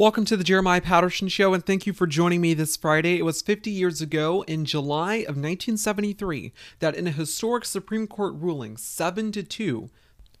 Welcome to the Jeremiah Patterson Show, and thank you for joining me this Friday. It was 50 years ago, in July of 1973, that in a historic Supreme Court ruling, 7 to 2,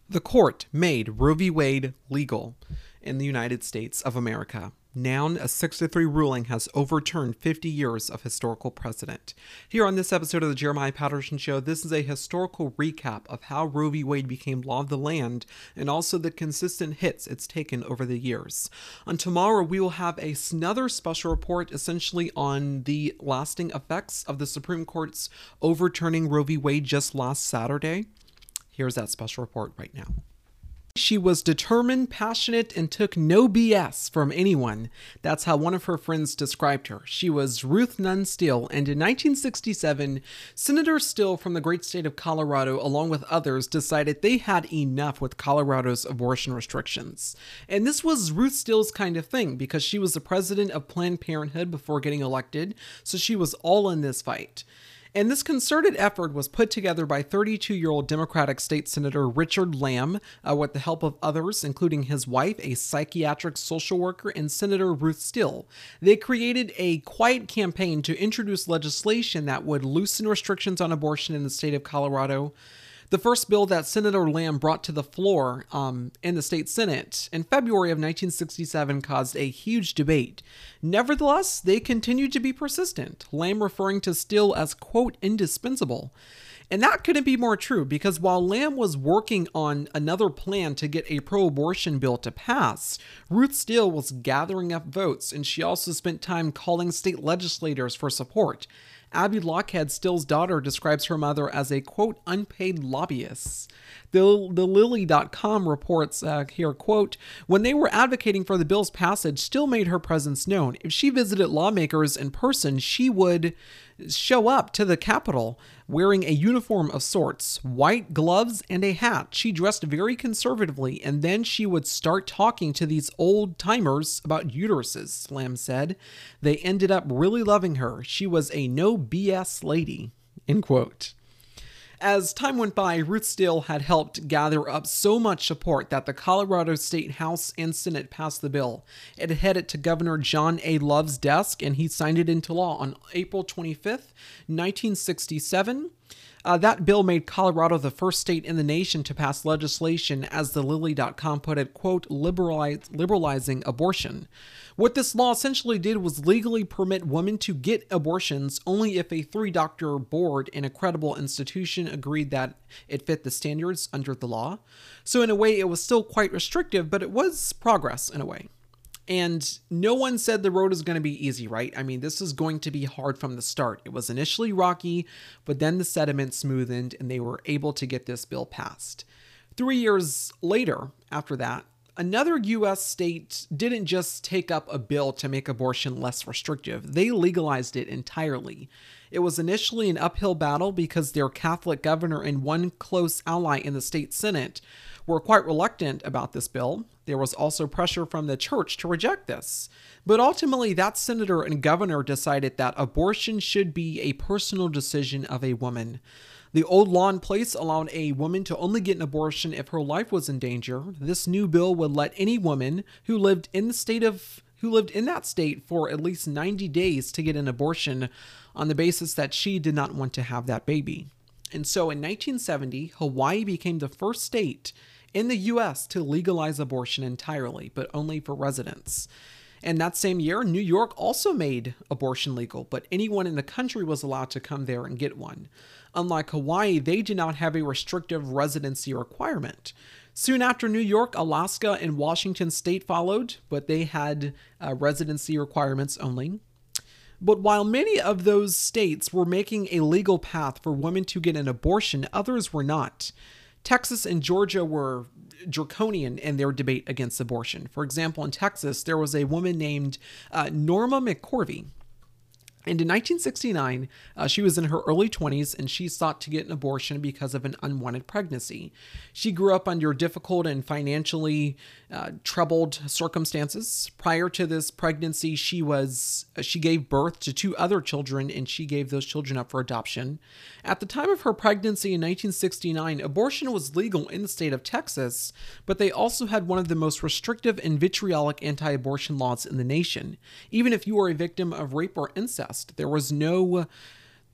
the court made Roe v. Wade legal in the United States of America. Now, a 6 to 3 ruling has overturned 50 years of historical precedent. Here on this episode of the Jeremiah Patterson Show, this is a historical recap of how Roe v. Wade became law of the land and also the consistent hits it's taken over the years. On tomorrow, we will have a, another special report essentially on the lasting effects of the Supreme Court's overturning Roe v. Wade just last Saturday. Here's that special report right now. She was determined, passionate, and took no BS from anyone. That's how one of her friends described her. She was Ruth Nunn Still, and in 1967, Senator Still from the great state of Colorado, along with others, decided they had enough with Colorado's abortion restrictions. And this was Ruth Still's kind of thing because she was the president of Planned Parenthood before getting elected, so she was all in this fight. And this concerted effort was put together by 32 year old Democratic State Senator Richard Lamm uh, with the help of others, including his wife, a psychiatric social worker, and Senator Ruth Still. They created a quiet campaign to introduce legislation that would loosen restrictions on abortion in the state of Colorado the first bill that Senator Lamm brought to the floor um, in the state Senate in February of 1967 caused a huge debate. Nevertheless, they continued to be persistent, Lamm referring to Still as, quote, indispensable. And that couldn't be more true because while Lamm was working on another plan to get a pro abortion bill to pass, Ruth Still was gathering up votes and she also spent time calling state legislators for support. Abby Lochhead, Still's daughter, describes her mother as a quote unpaid lobbyist. The, the Lily.com reports uh, here, quote, when they were advocating for the bill's passage, Still made her presence known. If she visited lawmakers in person, she would show up to the Capitol wearing a uniform of sorts, white gloves, and a hat. She dressed very conservatively, and then she would start talking to these old timers about uteruses, Lamm said. They ended up really loving her. She was a no BS lady. End quote. As time went by, Ruth Still had helped gather up so much support that the Colorado State House and Senate passed the bill. It headed to Governor John A. Love's desk, and he signed it into law on April 25th, 1967. Uh, that bill made Colorado the first state in the nation to pass legislation, as the Lily.com put it, quote, liberalize, liberalizing abortion. What this law essentially did was legally permit women to get abortions only if a three doctor board in a credible institution agreed that it fit the standards under the law. So, in a way, it was still quite restrictive, but it was progress in a way. And no one said the road is going to be easy, right? I mean, this is going to be hard from the start. It was initially rocky, but then the sediment smoothened and they were able to get this bill passed. Three years later, after that, another US state didn't just take up a bill to make abortion less restrictive, they legalized it entirely. It was initially an uphill battle because their Catholic governor and one close ally in the state Senate were quite reluctant about this bill. There was also pressure from the church to reject this. But ultimately, that senator and governor decided that abortion should be a personal decision of a woman. The old law in place allowed a woman to only get an abortion if her life was in danger. This new bill would let any woman who lived in the state of who lived in that state for at least 90 days to get an abortion on the basis that she did not want to have that baby. And so in 1970, Hawaii became the first state in the US to legalize abortion entirely, but only for residents. And that same year, New York also made abortion legal, but anyone in the country was allowed to come there and get one. Unlike Hawaii, they did not have a restrictive residency requirement. Soon after New York, Alaska and Washington state followed, but they had uh, residency requirements only. But while many of those states were making a legal path for women to get an abortion, others were not. Texas and Georgia were draconian in their debate against abortion. For example, in Texas, there was a woman named uh, Norma McCorvey. And in 1969, uh, she was in her early 20s and she sought to get an abortion because of an unwanted pregnancy. She grew up under difficult and financially uh, troubled circumstances. Prior to this pregnancy, she was uh, she gave birth to two other children and she gave those children up for adoption. At the time of her pregnancy in 1969, abortion was legal in the state of Texas, but they also had one of the most restrictive and vitriolic anti-abortion laws in the nation. Even if you were a victim of rape or incest, there was no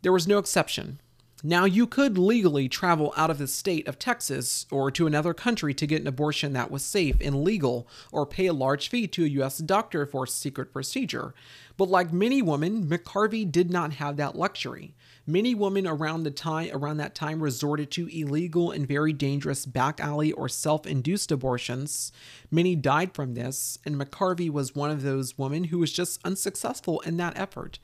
there was no exception. Now, you could legally travel out of the state of Texas or to another country to get an abortion that was safe and legal, or pay a large fee to a U.S. doctor for a secret procedure. But like many women, McCorvey did not have that luxury. Many women around the time around that time resorted to illegal and very dangerous back alley or self-induced abortions. Many died from this, and McCorvey was one of those women who was just unsuccessful in that effort.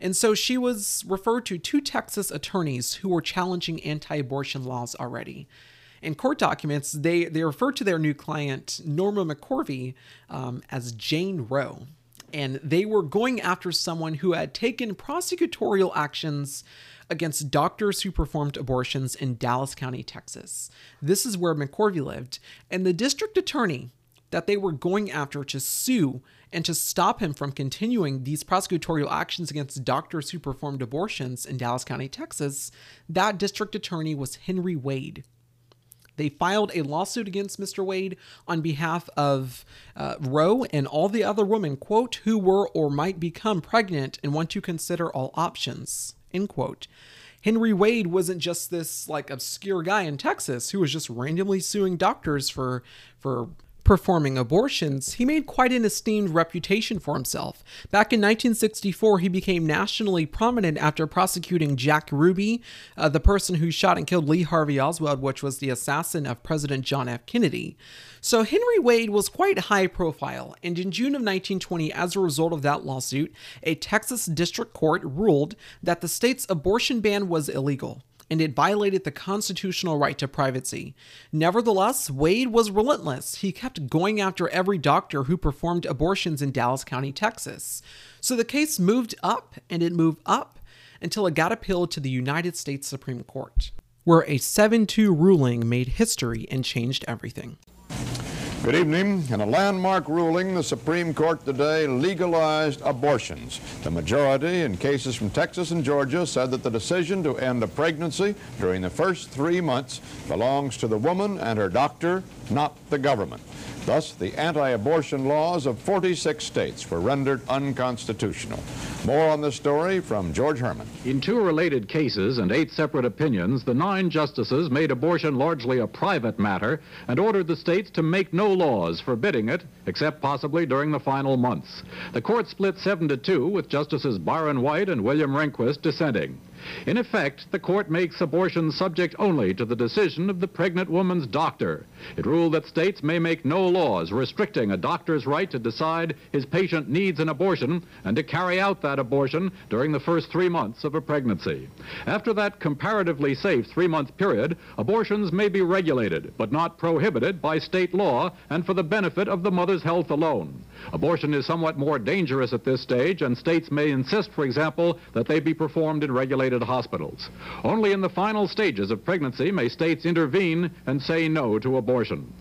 And so she was referred to two Texas attorneys who were challenging anti abortion laws already. In court documents, they, they refer to their new client, Norma McCorvey, um, as Jane Roe. And they were going after someone who had taken prosecutorial actions against doctors who performed abortions in Dallas County, Texas. This is where McCorvey lived. And the district attorney that they were going after to sue and to stop him from continuing these prosecutorial actions against doctors who performed abortions in Dallas County, Texas, that district attorney was Henry Wade. They filed a lawsuit against Mr. Wade on behalf of uh, Roe and all the other women, quote, who were or might become pregnant and want to consider all options, end quote. Henry Wade wasn't just this like obscure guy in Texas who was just randomly suing doctors for for performing abortions, he made quite an esteemed reputation for himself. Back in 1964, he became nationally prominent after prosecuting Jack Ruby, uh, the person who shot and killed Lee Harvey Oswald, which was the assassin of President John F. Kennedy. So Henry Wade was quite high profile, and in June of 1920, as a result of that lawsuit, a Texas district court ruled that the state's abortion ban was illegal and it violated the constitutional right to privacy. Nevertheless, Wade was relentless. He kept going after every doctor who performed abortions in Dallas County, Texas. So the case moved up and it moved up until it got appealed to the United States Supreme Court, where a 7 2 ruling made history and changed everything. Good evening. In a landmark ruling, the Supreme Court today legalized abortions. The majority in cases from Texas and Georgia said that the decision to end a pregnancy during the first three months belongs to the woman and her doctor, not the government. Thus, the anti-abortion laws of 46 states were rendered unconstitutional. More on this story from George Herman. In two related cases and eight separate opinions, the nine justices made abortion largely a private matter and ordered the states to make no laws forbidding it, except possibly during the final months. The court split 7 to 2 with Justices Byron White and William Rehnquist dissenting. In effect, the court makes abortion subject only to the decision of the pregnant woman's doctor. It ruled that states may make no laws restricting a doctor's right to decide his patient needs an abortion and to carry out that abortion during the first three months of a pregnancy. After that comparatively safe three-month period, abortions may be regulated, but not prohibited by state law and for the benefit of the mother's health alone. Abortion is somewhat more dangerous at this stage, and states may insist, for example, that they be performed in regulated hospitals. Only in the final stages of pregnancy may states intervene and say no to abortion.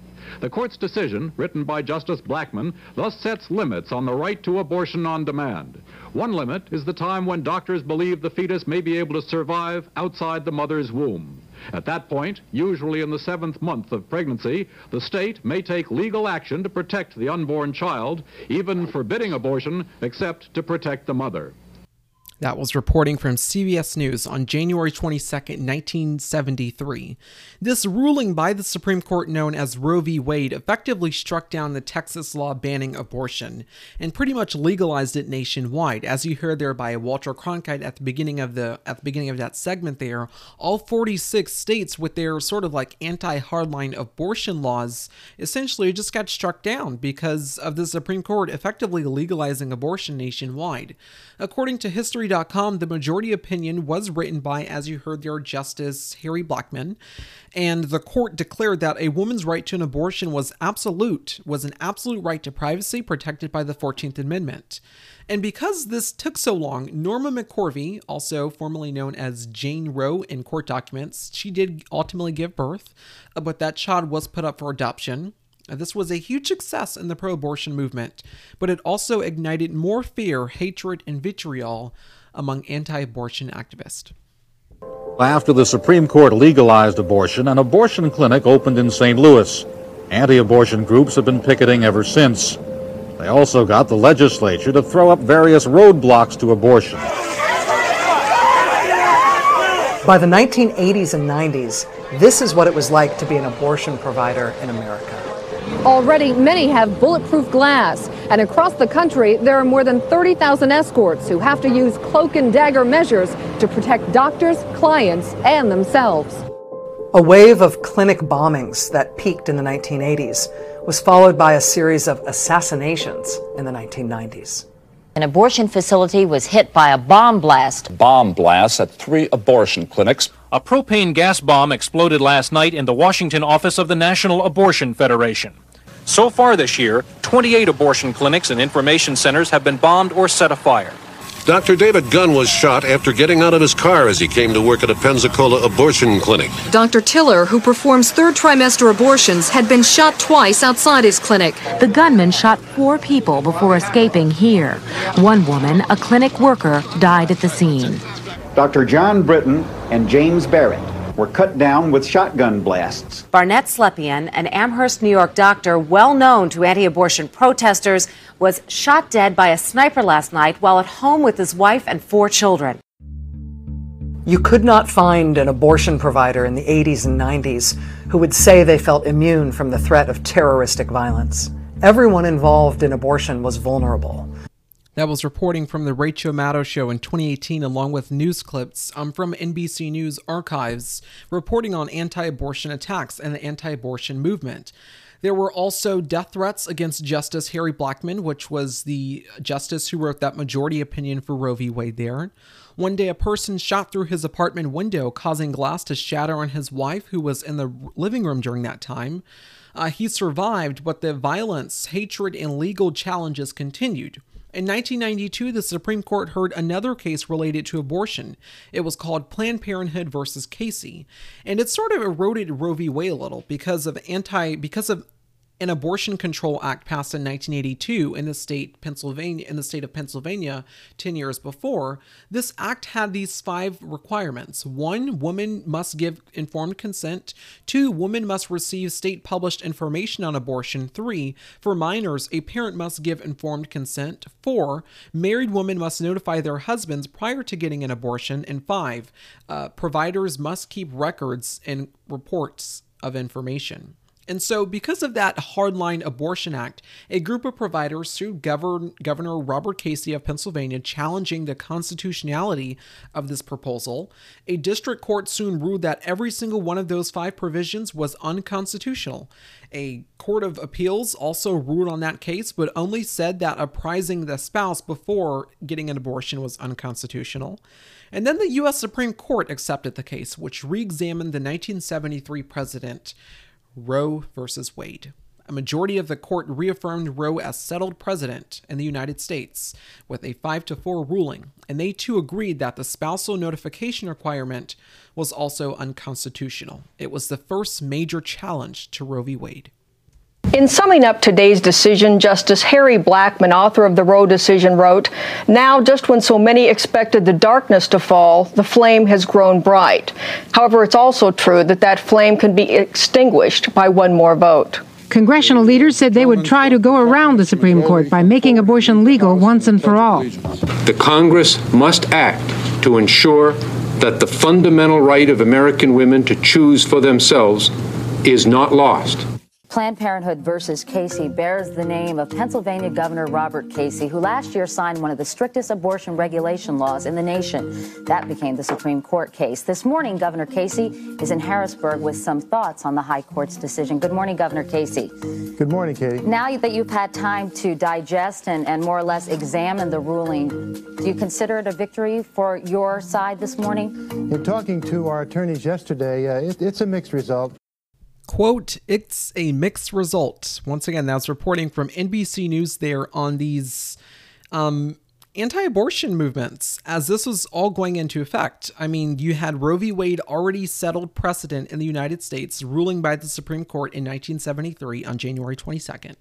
The court's decision, written by Justice Blackmun, thus sets limits on the right to abortion on demand. One limit is the time when doctors believe the fetus may be able to survive outside the mother's womb. At that point, usually in the seventh month of pregnancy, the state may take legal action to protect the unborn child, even forbidding abortion except to protect the mother. That was reporting from CBS News on January 22, 1973. This ruling by the Supreme Court, known as Roe v. Wade, effectively struck down the Texas law banning abortion and pretty much legalized it nationwide. As you heard there by Walter Cronkite at the beginning of the at the beginning of that segment there, all 46 states with their sort of like anti-hardline abortion laws essentially just got struck down because of the Supreme Court effectively legalizing abortion nationwide. According to history History.com, the majority opinion was written by, as you heard there, Justice Harry Blackmun, and the court declared that a woman's right to an abortion was absolute, was an absolute right to privacy protected by the 14th Amendment. And because this took so long, Norma McCorvey, also formerly known as Jane Roe in court documents, she did ultimately give birth, but that child was put up for adoption. This was a huge success in the pro abortion movement, but it also ignited more fear, hatred, and vitriol among anti abortion activists. After the Supreme Court legalized abortion, an abortion clinic opened in St. Louis. Anti abortion groups have been picketing ever since. They also got the legislature to throw up various roadblocks to abortion. By the 1980s and 90s, this is what it was like to be an abortion provider in America. Already, many have bulletproof glass, and across the country, there are more than 30,000 escorts who have to use cloak and dagger measures to protect doctors, clients, and themselves. A wave of clinic bombings that peaked in the 1980s was followed by a series of assassinations in the 1990s. An abortion facility was hit by a bomb blast. Bomb blasts at three abortion clinics. A propane gas bomb exploded last night in the Washington office of the National Abortion Federation. So far this year, 28 abortion clinics and information centers have been bombed or set afire. Dr. David Gunn was shot after getting out of his car as he came to work at a Pensacola abortion clinic. Dr. Tiller, who performs third trimester abortions, had been shot twice outside his clinic. The gunman shot four people before escaping here. One woman, a clinic worker, died at the scene. Dr. John Britton and James Barrett were cut down with shotgun blasts. Barnett Slepian, an Amherst, New York doctor well known to anti abortion protesters, was shot dead by a sniper last night while at home with his wife and four children. You could not find an abortion provider in the 80s and 90s who would say they felt immune from the threat of terroristic violence. Everyone involved in abortion was vulnerable. That was reporting from the Rachel Maddow Show in 2018, along with news clips um, from NBC News archives reporting on anti abortion attacks and the anti abortion movement. There were also death threats against Justice Harry Blackmun, which was the justice who wrote that majority opinion for Roe v. Wade there. One day, a person shot through his apartment window, causing glass to shatter on his wife, who was in the living room during that time. Uh, he survived, but the violence, hatred, and legal challenges continued. In 1992, the Supreme Court heard another case related to abortion. It was called Planned Parenthood versus Casey, and it sort of eroded Roe v. Wade a little because of anti because of an abortion control act passed in 1982 in the state Pennsylvania in the state of Pennsylvania 10 years before. This act had these five requirements. One woman must give informed consent. Two woman must receive state published information on abortion. Three for minors a parent must give informed consent. Four married women must notify their husbands prior to getting an abortion. And five uh, providers must keep records and reports of information and so, because of that hardline abortion act, a group of providers sued Governor, Governor Robert Casey of Pennsylvania, challenging the constitutionality of this proposal. A district court soon ruled that every single one of those five provisions was unconstitutional. A court of appeals also ruled on that case, but only said that apprising the spouse before getting an abortion was unconstitutional. And then the U.S. Supreme Court accepted the case, which re examined the 1973 precedent. Roe versus Wade. A majority of the court reaffirmed Roe as settled precedent in the United States with a 5 to 4 ruling, and they too agreed that the spousal notification requirement was also unconstitutional. It was the first major challenge to Roe v. Wade. In summing up today's decision, Justice Harry Blackmun, author of the Roe decision, wrote Now, just when so many expected the darkness to fall, the flame has grown bright. However, it's also true that that flame can be extinguished by one more vote. Congressional leaders said they would try to go around the Supreme Court by making abortion legal once and for all. The Congress must act to ensure that the fundamental right of American women to choose for themselves is not lost. Planned Parenthood versus Casey bears the name of Pennsylvania Governor Robert Casey, who last year signed one of the strictest abortion regulation laws in the nation. That became the Supreme Court case. This morning, Governor Casey is in Harrisburg with some thoughts on the High Court's decision. Good morning, Governor Casey. Good morning, Katie. Now that you've had time to digest and, and more or less examine the ruling, do you consider it a victory for your side this morning? In talking to our attorneys yesterday, uh, it, it's a mixed result. Quote, it's a mixed result. Once again, that's reporting from NBC News there on these um, anti abortion movements as this was all going into effect. I mean, you had Roe v. Wade already settled precedent in the United States, ruling by the Supreme Court in 1973 on January 22nd.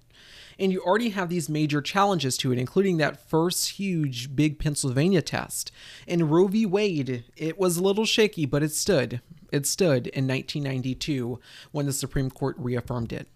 And you already have these major challenges to it, including that first huge big Pennsylvania test. And Roe v. Wade, it was a little shaky, but it stood. It stood in 1992 when the Supreme Court reaffirmed it.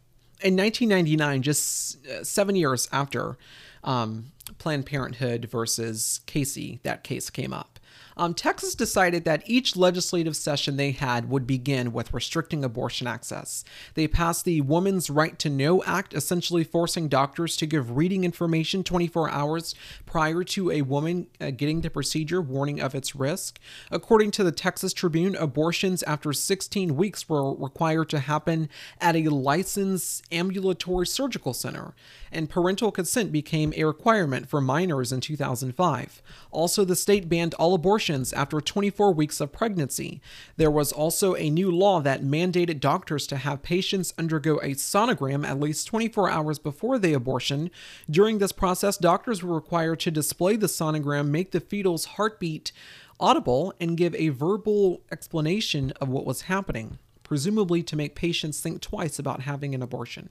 In 1999, just uh, seven years after um, Planned Parenthood versus Casey, that case came up um, Texas decided that each legislative session they had would begin with restricting abortion access. They passed the Woman's Right to Know Act, essentially forcing doctors to give reading information 24 hours prior to a woman uh, getting the procedure, warning of its risk. According to the Texas Tribune, abortions after 16 weeks were required to happen at a licensed ambulatory surgical center, and parental consent became a requirement for minors in 2005. Also, the state banned all abortions abortions after 24 weeks of pregnancy. There was also a new law that mandated doctors to have patients undergo a sonogram at least 24 hours before the abortion. During this process, doctors were required to display the sonogram, make the fetal's heartbeat audible, and give a verbal explanation of what was happening, presumably to make patients think twice about having an abortion.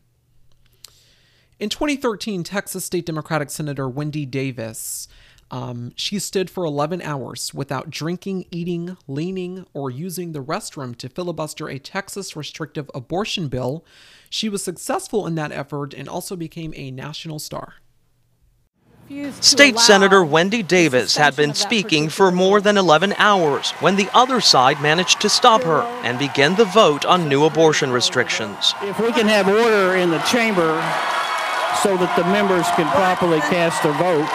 In 2013, Texas State Democratic Senator Wendy Davis um, she stood for 11 hours without drinking, eating, leaning, or using the restroom to filibuster a Texas restrictive abortion bill. She was successful in that effort and also became a national star. State Senator Wendy Davis had been speaking for more than 11 hours when the other side managed to stop her and begin the vote on new abortion restrictions. If we can have order in the chamber so that the members can properly cast their vote,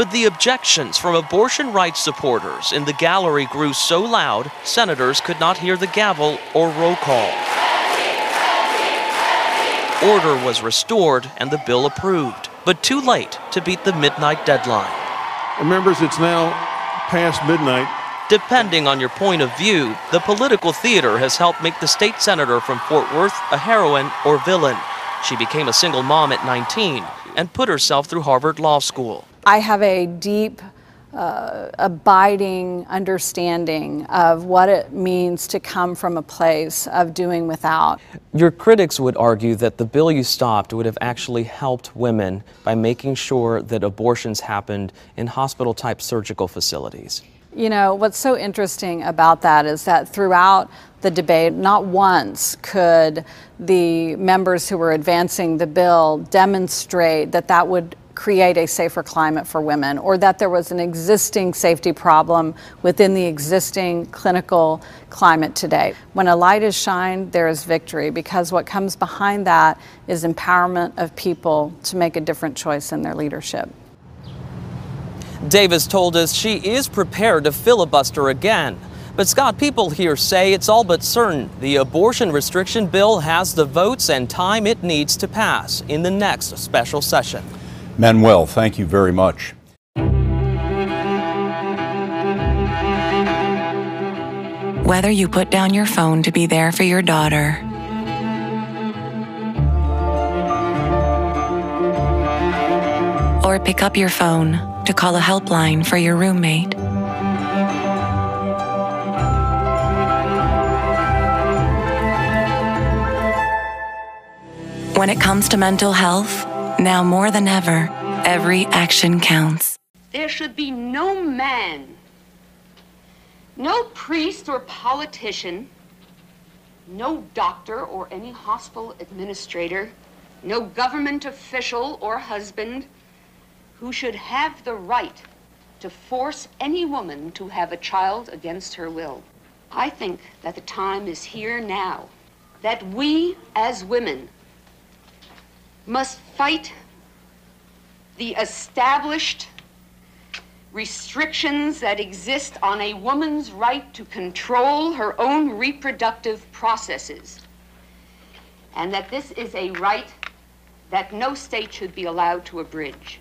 but the objections from abortion rights supporters in the gallery grew so loud, senators could not hear the gavel or roll call. Order was restored and the bill approved, but too late to beat the midnight deadline. Members, it's now past midnight. Depending on your point of view, the political theater has helped make the state senator from Fort Worth a heroine or villain. She became a single mom at 19 and put herself through Harvard Law School. I have a deep, uh, abiding understanding of what it means to come from a place of doing without. Your critics would argue that the bill you stopped would have actually helped women by making sure that abortions happened in hospital type surgical facilities. You know, what's so interesting about that is that throughout the debate, not once could the members who were advancing the bill demonstrate that that would create a safer climate for women or that there was an existing safety problem within the existing clinical climate today. When a light is shined, there is victory because what comes behind that is empowerment of people to make a different choice in their leadership. Davis told us she is prepared to filibuster again. But Scott, people here say it's all but certain the abortion restriction bill has the votes and time it needs to pass in the next special session. Manuel, thank you very much. Whether you put down your phone to be there for your daughter, or pick up your phone to call a helpline for your roommate. When it comes to mental health, now more than ever, every action counts. There should be no man, no priest or politician, no doctor or any hospital administrator, no government official or husband who should have the right to force any woman to have a child against her will. I think that the time is here now that we as women must fight the established restrictions that exist on a woman's right to control her own reproductive processes, and that this is a right that no state should be allowed to abridge.